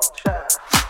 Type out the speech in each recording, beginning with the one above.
Shaft.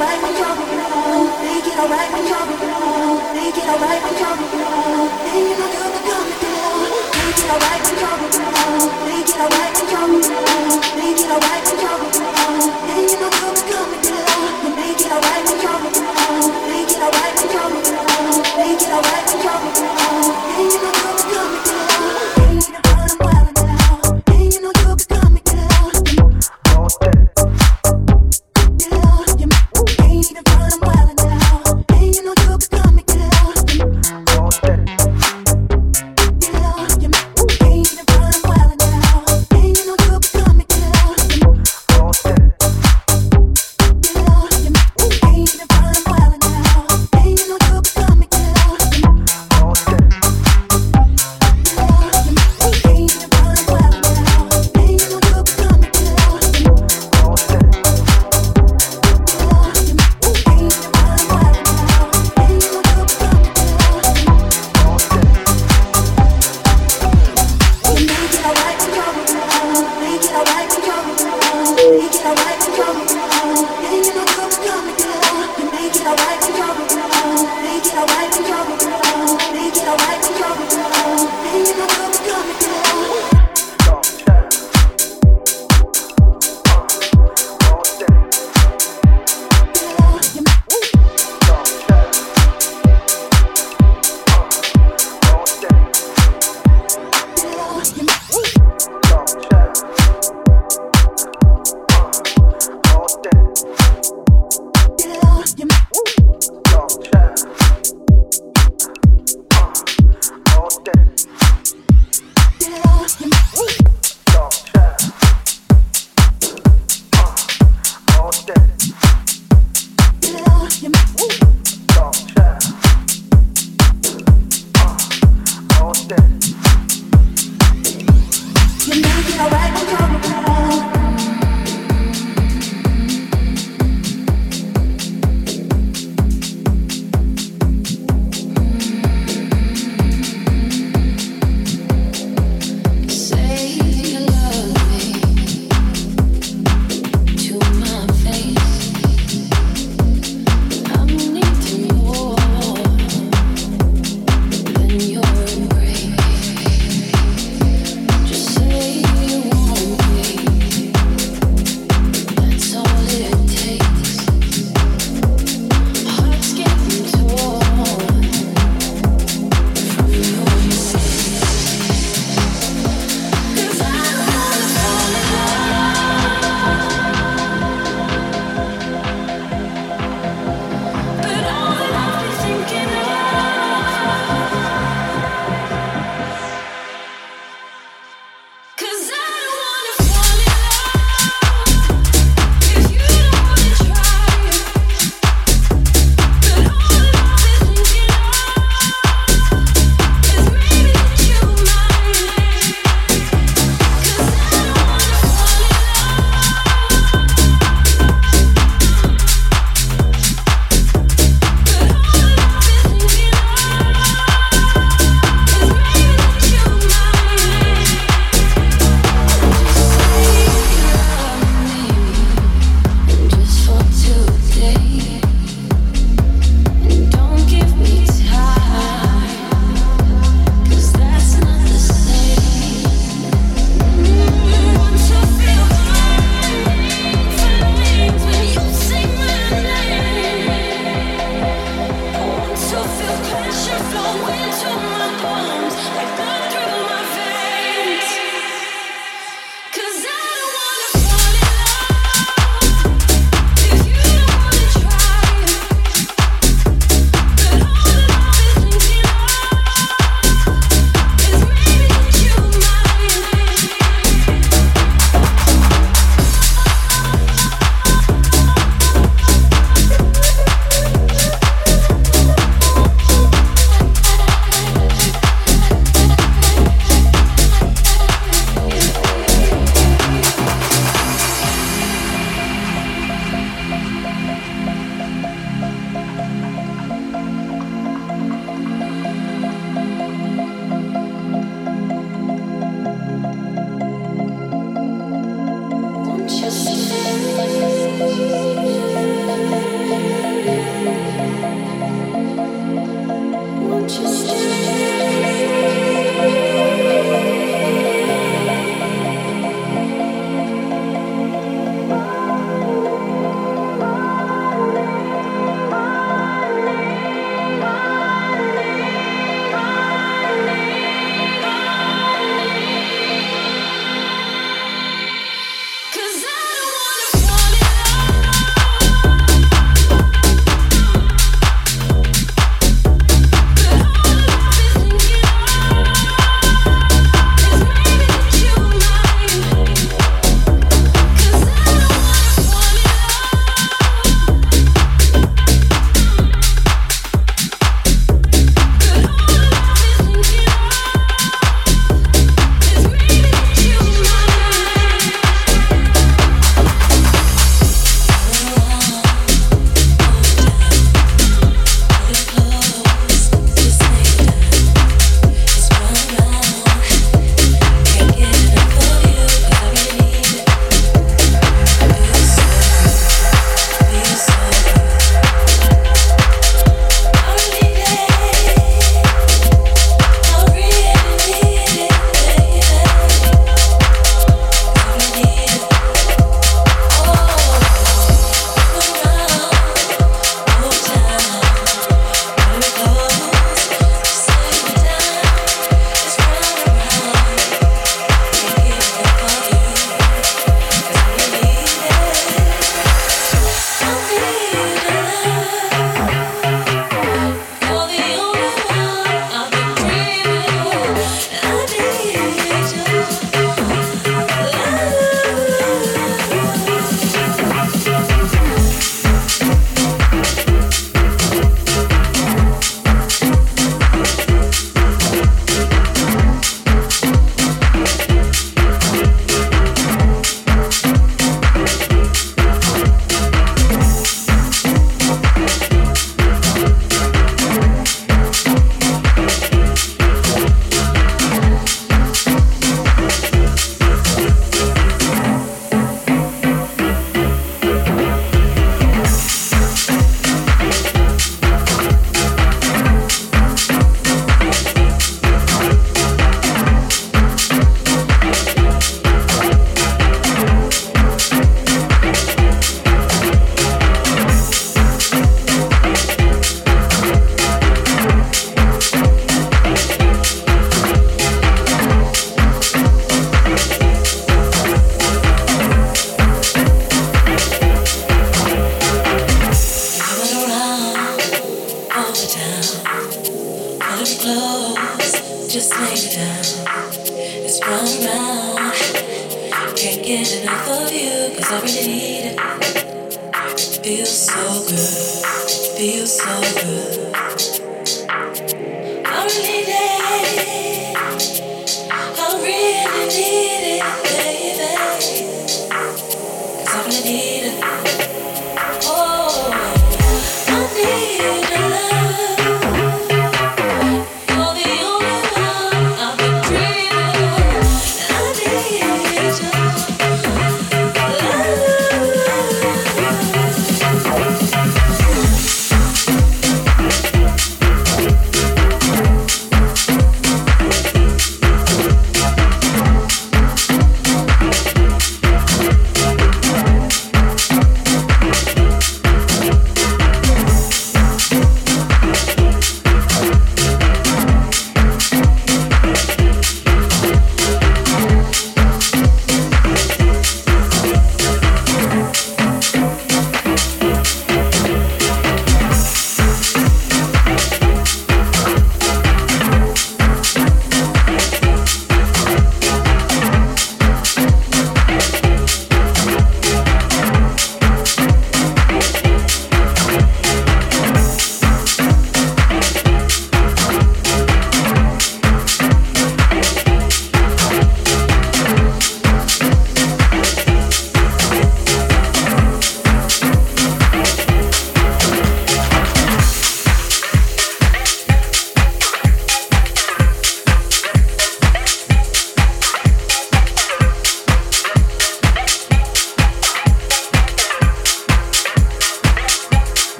Stay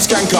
baseline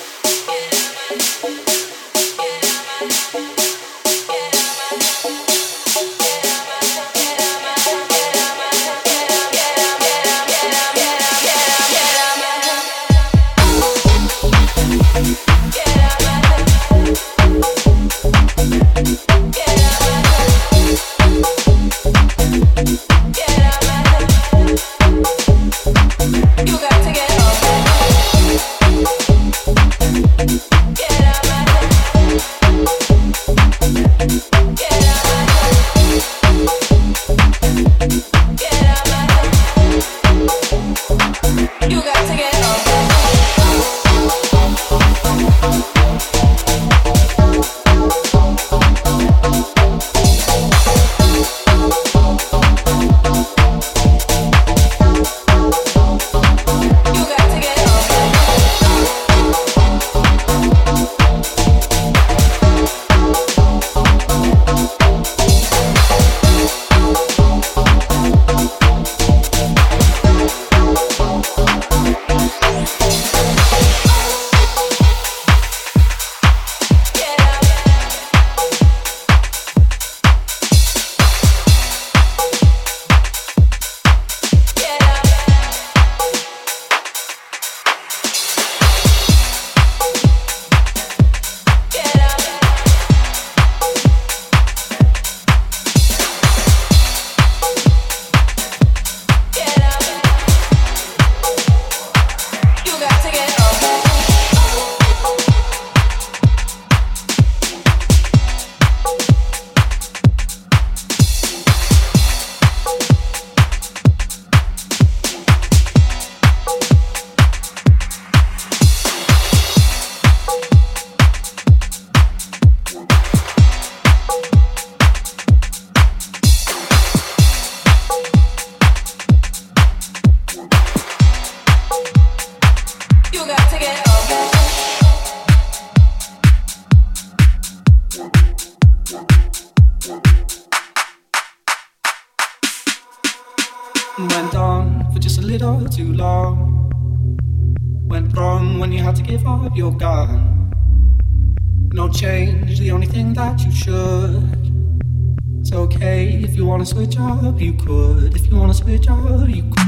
job, you could. If you wanna switch job, you could.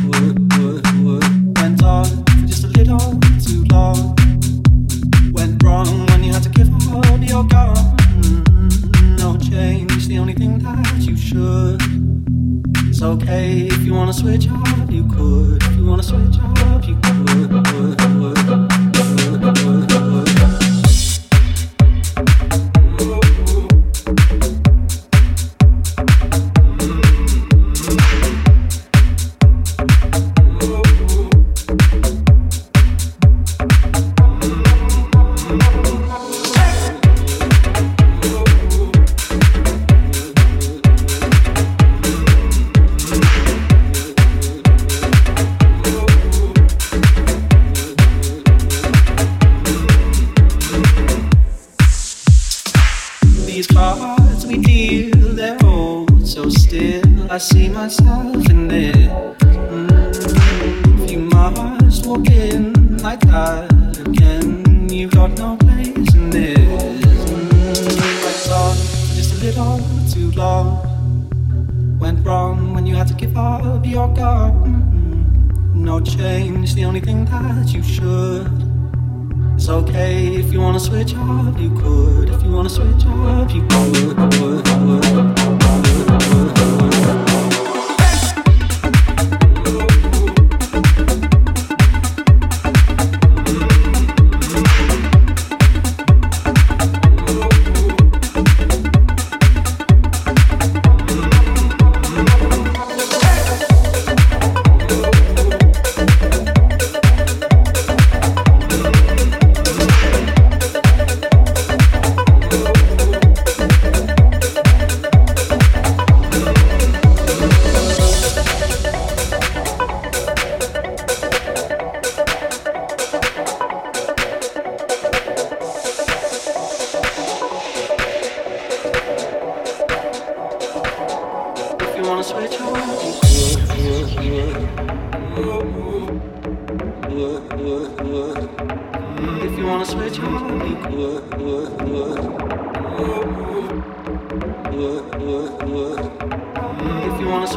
If you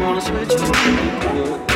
wanna switch,